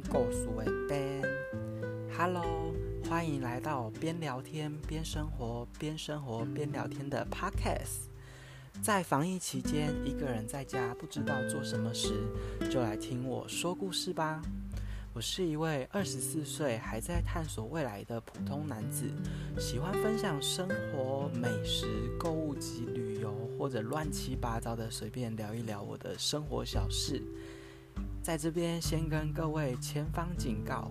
告诉的 Ben。Hello，欢迎来到边聊天边生活、边生活边聊天的 Podcast。在防疫期间，一个人在家不知道做什么时，就来听我说故事吧。我是一位二十四岁还在探索未来的普通男子，喜欢分享生活、美食、购物及旅游，或者乱七八糟的随便聊一聊我的生活小事。在这边先跟各位前方警告，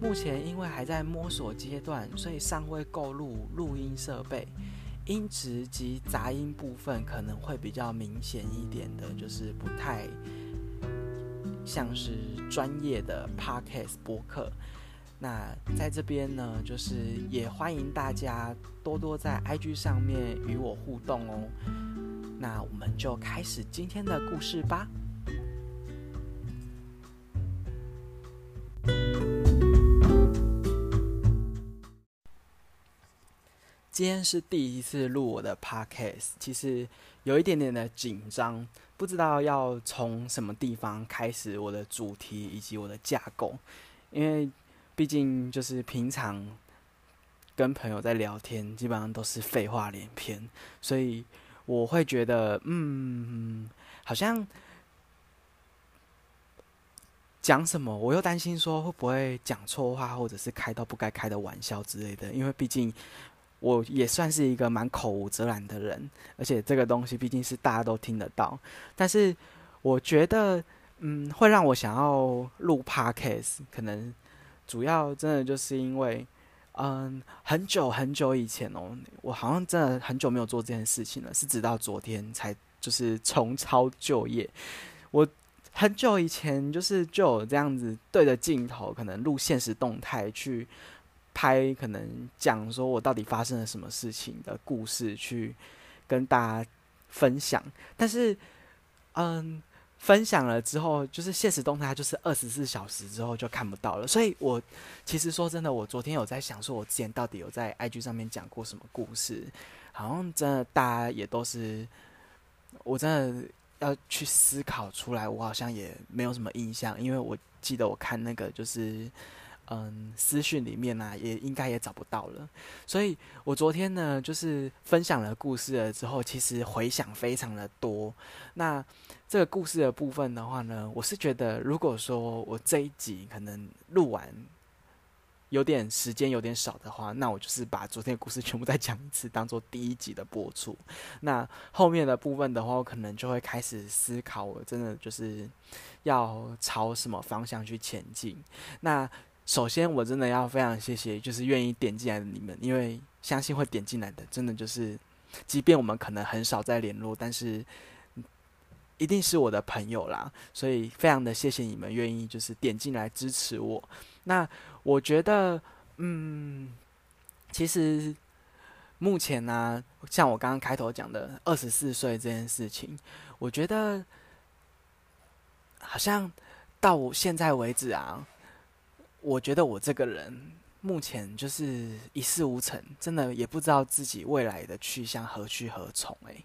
目前因为还在摸索阶段，所以尚未购入录音设备，音质及杂音部分可能会比较明显一点的，就是不太。像是专业的 podcast 播客，那在这边呢，就是也欢迎大家多多在 IG 上面与我互动哦。那我们就开始今天的故事吧。今天是第一次录我的 podcast，其实有一点点的紧张。不知道要从什么地方开始我的主题以及我的架构，因为毕竟就是平常跟朋友在聊天，基本上都是废话连篇，所以我会觉得，嗯，好像讲什么，我又担心说会不会讲错话，或者是开到不该开的玩笑之类的，因为毕竟。我也算是一个蛮口无遮拦的人，而且这个东西毕竟是大家都听得到。但是我觉得，嗯，会让我想要录 podcast，可能主要真的就是因为，嗯，很久很久以前哦，我好像真的很久没有做这件事情了，是直到昨天才就是重操旧业。我很久以前就是就有这样子对着镜头，可能录现实动态去。拍可能讲说我到底发生了什么事情的故事，去跟大家分享。但是，嗯，分享了之后，就是现实动态就是二十四小时之后就看不到了。所以我其实说真的，我昨天有在想，说我之前到底有在 IG 上面讲过什么故事？好像真的大家也都是，我真的要去思考出来，我好像也没有什么印象，因为我记得我看那个就是。嗯，私讯里面呢，也应该也找不到了。所以我昨天呢，就是分享了故事了之后，其实回想非常的多。那这个故事的部分的话呢，我是觉得，如果说我这一集可能录完有点时间有点少的话，那我就是把昨天的故事全部再讲一次，当做第一集的播出。那后面的部分的话，我可能就会开始思考，我真的就是要朝什么方向去前进。那首先，我真的要非常谢谢，就是愿意点进来的你们，因为相信会点进来的，真的就是，即便我们可能很少在联络，但是一定是我的朋友啦，所以非常的谢谢你们愿意就是点进来支持我。那我觉得，嗯，其实目前呢，像我刚刚开头讲的二十四岁这件事情，我觉得好像到我现在为止啊。我觉得我这个人目前就是一事无成，真的也不知道自己未来的去向何去何从诶，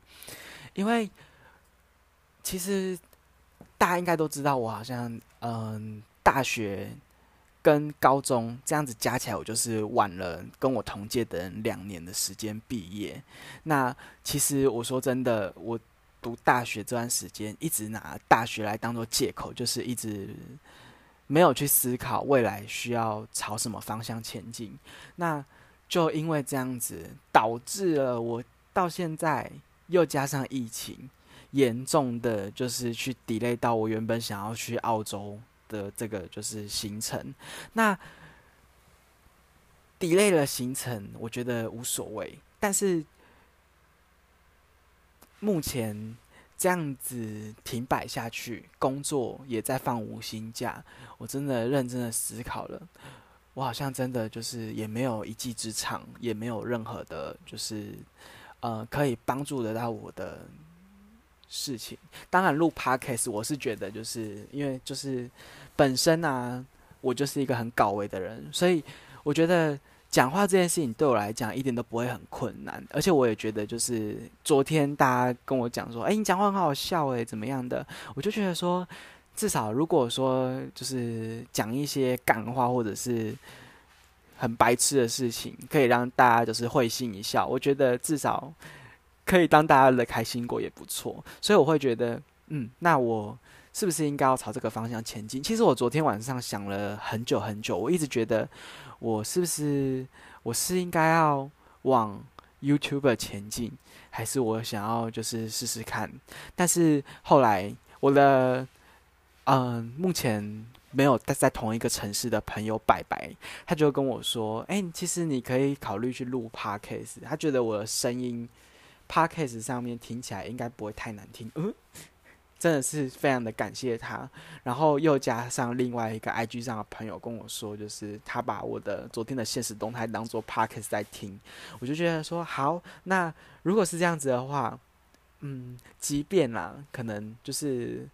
因为其实大家应该都知道，我好像嗯，大学跟高中这样子加起来，我就是晚了跟我同届的人两年的时间毕业。那其实我说真的，我读大学这段时间一直拿大学来当做借口，就是一直。没有去思考未来需要朝什么方向前进，那就因为这样子导致了我到现在又加上疫情，严重的就是去 delay 到我原本想要去澳洲的这个就是行程。那 delay 了行程，我觉得无所谓，但是目前。这样子停摆下去，工作也在放无薪假。我真的认真的思考了，我好像真的就是也没有一技之长，也没有任何的，就是呃可以帮助得到我的事情。当然录 podcast，我是觉得就是因为就是本身啊，我就是一个很搞维的人，所以我觉得。讲话这件事情对我来讲一点都不会很困难，而且我也觉得，就是昨天大家跟我讲说，哎，你讲话很好笑，哎，怎么样的？我就觉得说，至少如果说就是讲一些感话或者是很白痴的事情，可以让大家就是会心一笑，我觉得至少可以当大家的开心果也不错。所以我会觉得，嗯，那我是不是应该要朝这个方向前进？其实我昨天晚上想了很久很久，我一直觉得我是不是我是应该要往 YouTube 前进，还是我想要就是试试看？但是后来我的嗯，目前。没有在在同一个城市的朋友拜拜，他就跟我说：“哎，其实你可以考虑去录 podcast。”他觉得我的声音 podcast 上面听起来应该不会太难听。嗯，真的是非常的感谢他。然后又加上另外一个 IG 上的朋友跟我说，就是他把我的昨天的现实动态当做 podcast 在听。我就觉得说好，那如果是这样子的话，嗯，即便啦，可能就是。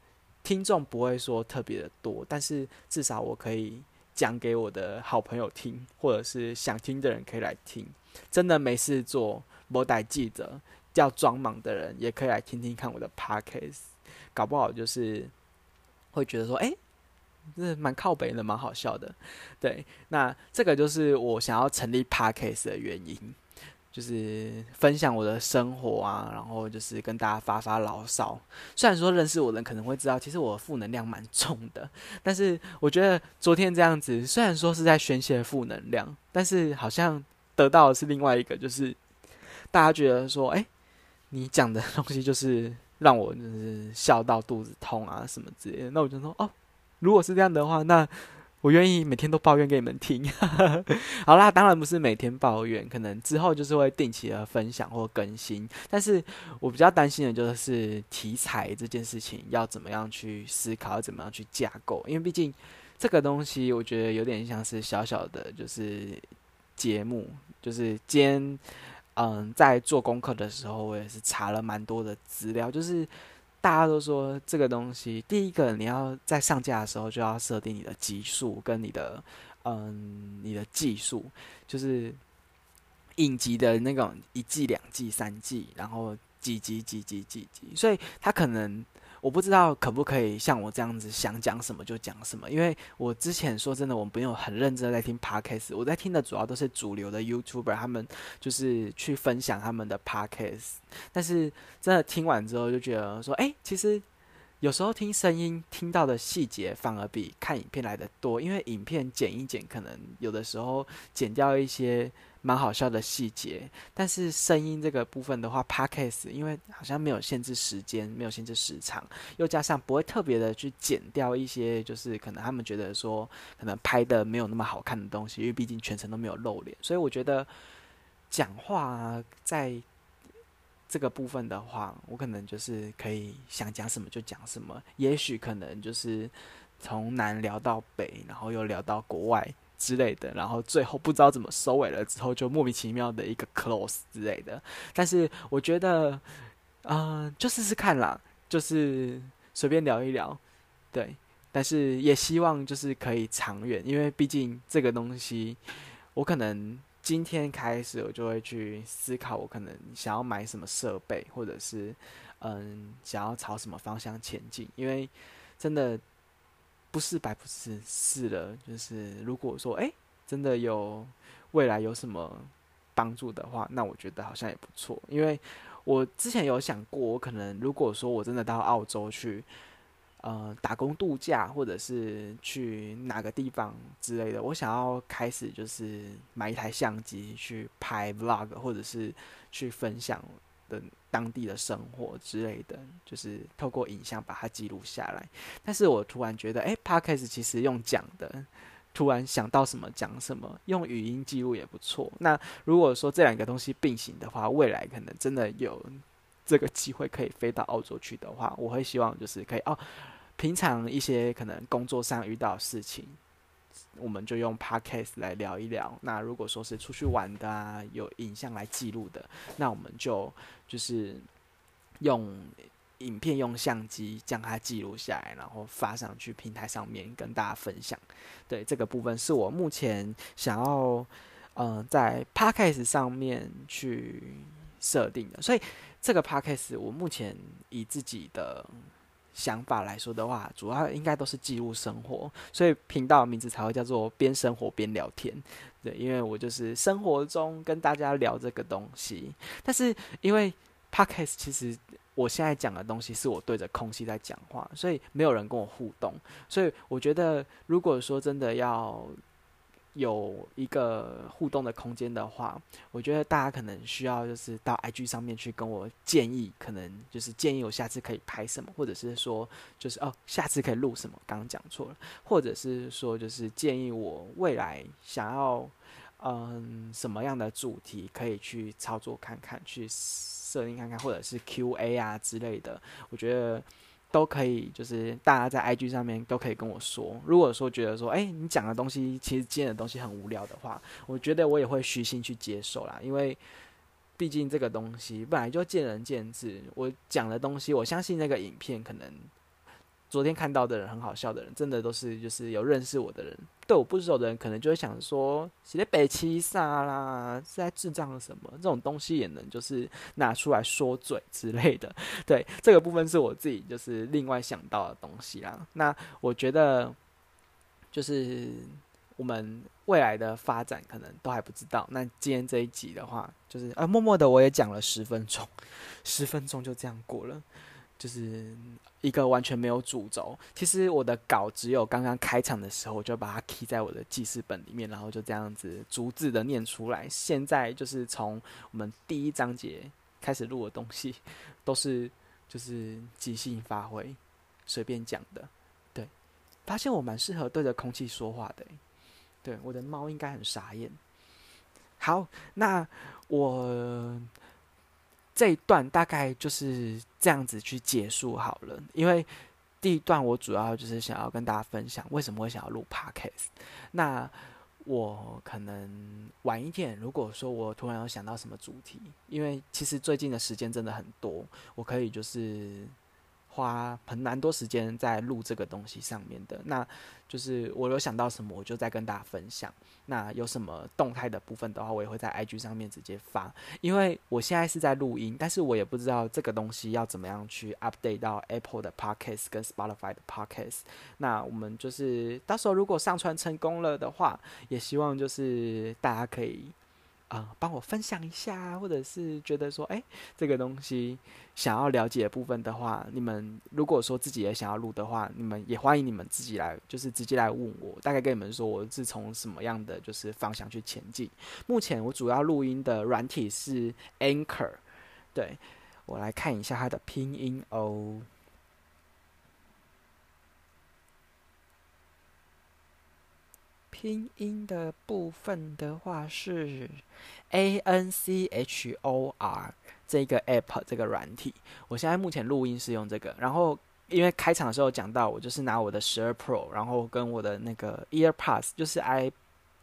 听众不会说特别的多，但是至少我可以讲给我的好朋友听，或者是想听的人可以来听。真的没事做，莫带记者要装忙的人也可以来听听看我的 podcast，搞不好就是会觉得说，哎，这蛮靠北的，蛮好笑的。对，那这个就是我想要成立 podcast 的原因。就是分享我的生活啊，然后就是跟大家发发牢骚。虽然说认识我的人可能会知道，其实我的负能量蛮重的，但是我觉得昨天这样子，虽然说是在宣泄负能量，但是好像得到的是另外一个，就是大家觉得说，哎，你讲的东西就是让我就是笑到肚子痛啊什么之类的。那我就说，哦，如果是这样的话，那。我愿意每天都抱怨给你们听，好啦，当然不是每天抱怨，可能之后就是会定期的分享或更新。但是我比较担心的就是题材这件事情要怎么样去思考，要怎么样去架构，因为毕竟这个东西我觉得有点像是小小的，就是节目，就是兼嗯在做功课的时候，我也是查了蛮多的资料，就是。大家都说这个东西，第一个你要在上架的时候就要设定你的级数跟你的嗯你的技术，就是影集的那种一季、两季、三季，然后几集、几集、几集，所以它可能。我不知道可不可以像我这样子想讲什么就讲什么，因为我之前说真的，我没有很认真在听 podcast，我在听的主要都是主流的 YouTuber，他们就是去分享他们的 podcast，但是真的听完之后就觉得说，哎，其实有时候听声音听到的细节反而比看影片来的多，因为影片剪一剪，可能有的时候剪掉一些。蛮好笑的细节，但是声音这个部分的话，Podcast 因为好像没有限制时间，没有限制时长，又加上不会特别的去剪掉一些，就是可能他们觉得说可能拍的没有那么好看的东西，因为毕竟全程都没有露脸，所以我觉得讲话在这个部分的话，我可能就是可以想讲什么就讲什么，也许可能就是从南聊到北，然后又聊到国外。之类的，然后最后不知道怎么收尾了，之后就莫名其妙的一个 close 之类的。但是我觉得，嗯，就试试看啦，就是随便聊一聊，对。但是也希望就是可以长远，因为毕竟这个东西，我可能今天开始我就会去思考，我可能想要买什么设备，或者是嗯，想要朝什么方向前进，因为真的。不是白不是是了，就是如果说哎，真的有未来有什么帮助的话，那我觉得好像也不错。因为我之前有想过，我可能如果说我真的到澳洲去，呃，打工度假，或者是去哪个地方之类的，我想要开始就是买一台相机去拍 vlog，或者是去分享。的当地的生活之类的，就是透过影像把它记录下来。但是我突然觉得，哎，Podcast 其实用讲的，突然想到什么讲什么，用语音记录也不错。那如果说这两个东西并行的话，未来可能真的有这个机会可以飞到澳洲去的话，我会希望就是可以哦，平常一些可能工作上遇到事情。我们就用 podcast 来聊一聊。那如果说是出去玩的啊，有影像来记录的，那我们就就是用影片、用相机将它记录下来，然后发上去平台上面跟大家分享。对这个部分是我目前想要嗯在 podcast 上面去设定的。所以这个 podcast 我目前以自己的想法来说的话，主要应该都是记录生活，所以频道名字才会叫做边生活边聊天。对，因为我就是生活中跟大家聊这个东西，但是因为 podcast 其实我现在讲的东西是我对着空气在讲话，所以没有人跟我互动，所以我觉得如果说真的要。有一个互动的空间的话，我觉得大家可能需要就是到 IG 上面去跟我建议，可能就是建议我下次可以拍什么，或者是说就是哦下次可以录什么，刚刚讲错了，或者是说就是建议我未来想要嗯什么样的主题可以去操作看看，去设定看看，或者是 QA 啊之类的，我觉得。都可以，就是大家在 IG 上面都可以跟我说。如果说觉得说，哎，你讲的东西其实今天的东西很无聊的话，我觉得我也会虚心去接受啦。因为毕竟这个东西本来就见仁见智。我讲的东西，我相信那个影片可能。昨天看到的人很好笑的人，真的都是就是有认识我的人，对我不熟的人可能就会想说，写的北七杀啦，是在智障什么？这种东西也能就是拿出来说嘴之类的。对，这个部分是我自己就是另外想到的东西啦。那我觉得就是我们未来的发展可能都还不知道。那今天这一集的话，就是呃，默默的我也讲了十分钟，十分钟就这样过了。就是一个完全没有主轴。其实我的稿只有刚刚开场的时候，我就把它记在我的记事本里面，然后就这样子逐字的念出来。现在就是从我们第一章节开始录的东西，都是就是即兴发挥，随便讲的。对，发现我蛮适合对着空气说话的。对，我的猫应该很傻眼。好，那我。这一段大概就是这样子去结束好了，因为第一段我主要就是想要跟大家分享为什么会想要录 podcast。那我可能晚一点，如果说我突然有想到什么主题，因为其实最近的时间真的很多，我可以就是。花很蛮多时间在录这个东西上面的，那就是我有想到什么，我就再跟大家分享。那有什么动态的部分的话，我也会在 IG 上面直接发。因为我现在是在录音，但是我也不知道这个东西要怎么样去 update 到 Apple 的 Podcast 跟 Spotify 的 Podcast。那我们就是到时候如果上传成功了的话，也希望就是大家可以。啊，帮我分享一下，或者是觉得说，哎，这个东西想要了解的部分的话，你们如果说自己也想要录的话，你们也欢迎你们自己来，就是直接来问我，大概跟你们说我是从什么样的就是方向去前进。目前我主要录音的软体是 Anchor，对我来看一下它的拼音哦。拼音的部分的话是 A N C H O R 这个 app 这个软体，我现在目前录音是用这个。然后因为开场的时候讲到，我就是拿我的十二 Pro，然后跟我的那个 EarPods，就是 i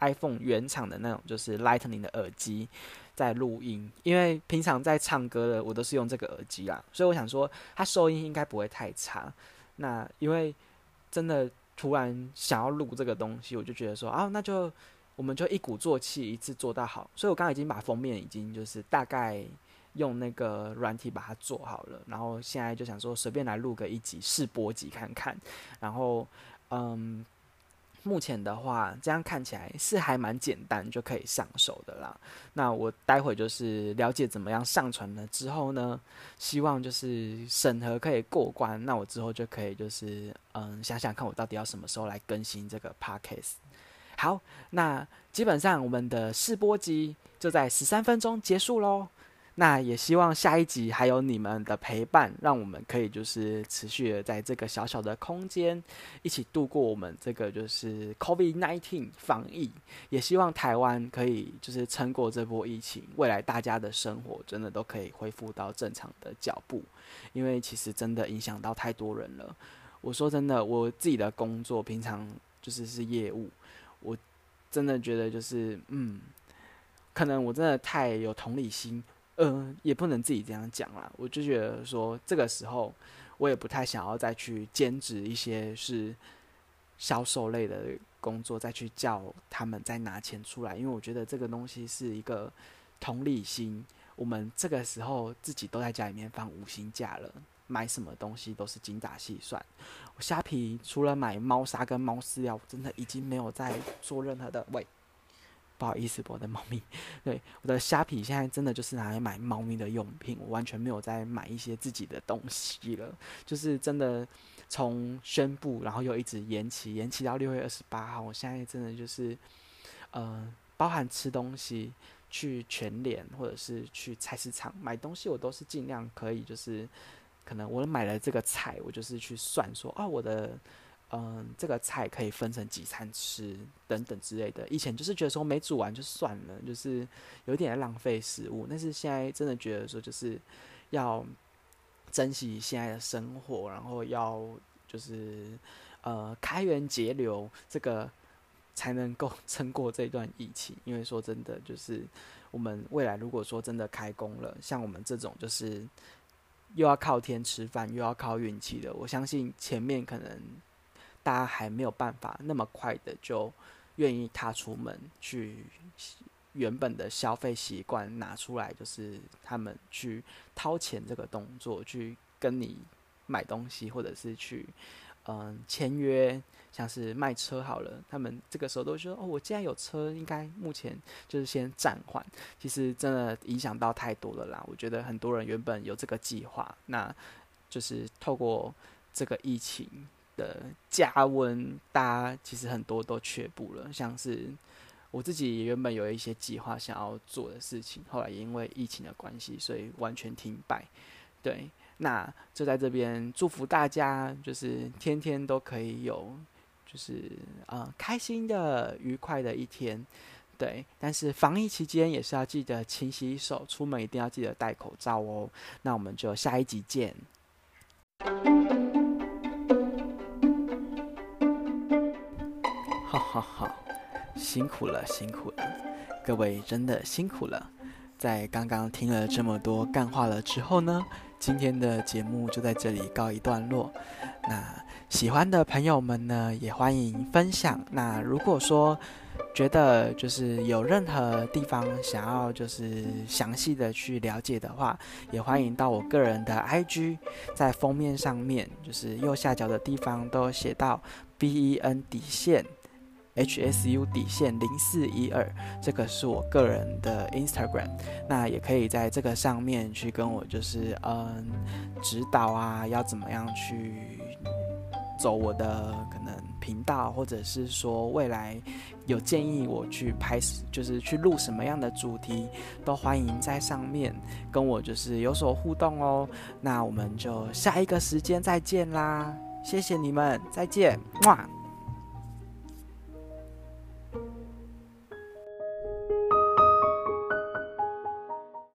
iPhone 原厂的那种，就是 Lightning 的耳机在录音。因为平常在唱歌的我都是用这个耳机啦，所以我想说它收音应该不会太差。那因为真的。突然想要录这个东西，我就觉得说啊，那就我们就一鼓作气，一次做到好。所以我刚刚已经把封面已经就是大概用那个软体把它做好了，然后现在就想说随便来录个一集试播集看看，然后嗯。目前的话，这样看起来是还蛮简单就可以上手的啦。那我待会就是了解怎么样上传了之后呢，希望就是审核可以过关，那我之后就可以就是嗯想想看我到底要什么时候来更新这个 podcast。好，那基本上我们的试播集就在十三分钟结束喽。那也希望下一集还有你们的陪伴，让我们可以就是持续的在这个小小的空间一起度过我们这个就是 COVID nineteen 防疫。也希望台湾可以就是撑过这波疫情，未来大家的生活真的都可以恢复到正常的脚步。因为其实真的影响到太多人了。我说真的，我自己的工作平常就是是业务，我真的觉得就是嗯，可能我真的太有同理心。嗯，也不能自己这样讲啦。我就觉得说，这个时候我也不太想要再去兼职一些是销售类的工作，再去叫他们再拿钱出来，因为我觉得这个东西是一个同理心。我们这个时候自己都在家里面放五星假了，买什么东西都是精打细算。我虾皮除了买猫砂跟猫饲料，真的已经没有在做任何的喂。不好意思，我的猫咪。对，我的虾皮现在真的就是拿来买猫咪的用品，我完全没有在买一些自己的东西了。就是真的从宣布，然后又一直延期，延期到六月二十八号。我现在真的就是，呃，包含吃东西，去全联或者是去菜市场买东西，我都是尽量可以，就是可能我买了这个菜，我就是去算说，哦，我的。嗯，这个菜可以分成几餐吃，等等之类的。以前就是觉得说没煮完就算了，就是有点浪费食物。但是现在真的觉得说，就是要珍惜现在的生活，然后要就是呃开源节流，这个才能够 撑过这段疫情。因为说真的，就是我们未来如果说真的开工了，像我们这种就是又要靠天吃饭，又要靠运气的，我相信前面可能。大家还没有办法那么快的就愿意踏出门去，原本的消费习惯拿出来，就是他们去掏钱这个动作，去跟你买东西，或者是去嗯签约，像是卖车好了，他们这个时候都说哦，我既然有车，应该目前就是先暂缓。其实真的影响到太多了啦。我觉得很多人原本有这个计划，那就是透过这个疫情。的加温，大家其实很多都却步了。像是我自己原本有一些计划想要做的事情，后来因为疫情的关系，所以完全停摆。对，那就在这边祝福大家，就是天天都可以有，就是呃开心的、愉快的一天。对，但是防疫期间也是要记得勤洗手，出门一定要记得戴口罩哦。那我们就下一集见。好好好，辛苦了，辛苦了，各位真的辛苦了。在刚刚听了这么多干话了之后呢，今天的节目就在这里告一段落。那喜欢的朋友们呢，也欢迎分享。那如果说觉得就是有任何地方想要就是详细的去了解的话，也欢迎到我个人的 IG，在封面上面就是右下角的地方都写到 B E N 底线。Hsu 底线零四一二，这个是我个人的 Instagram，那也可以在这个上面去跟我就是嗯指导啊，要怎么样去走我的可能频道，或者是说未来有建议我去拍，就是去录什么样的主题，都欢迎在上面跟我就是有所互动哦。那我们就下一个时间再见啦，谢谢你们，再见，哇。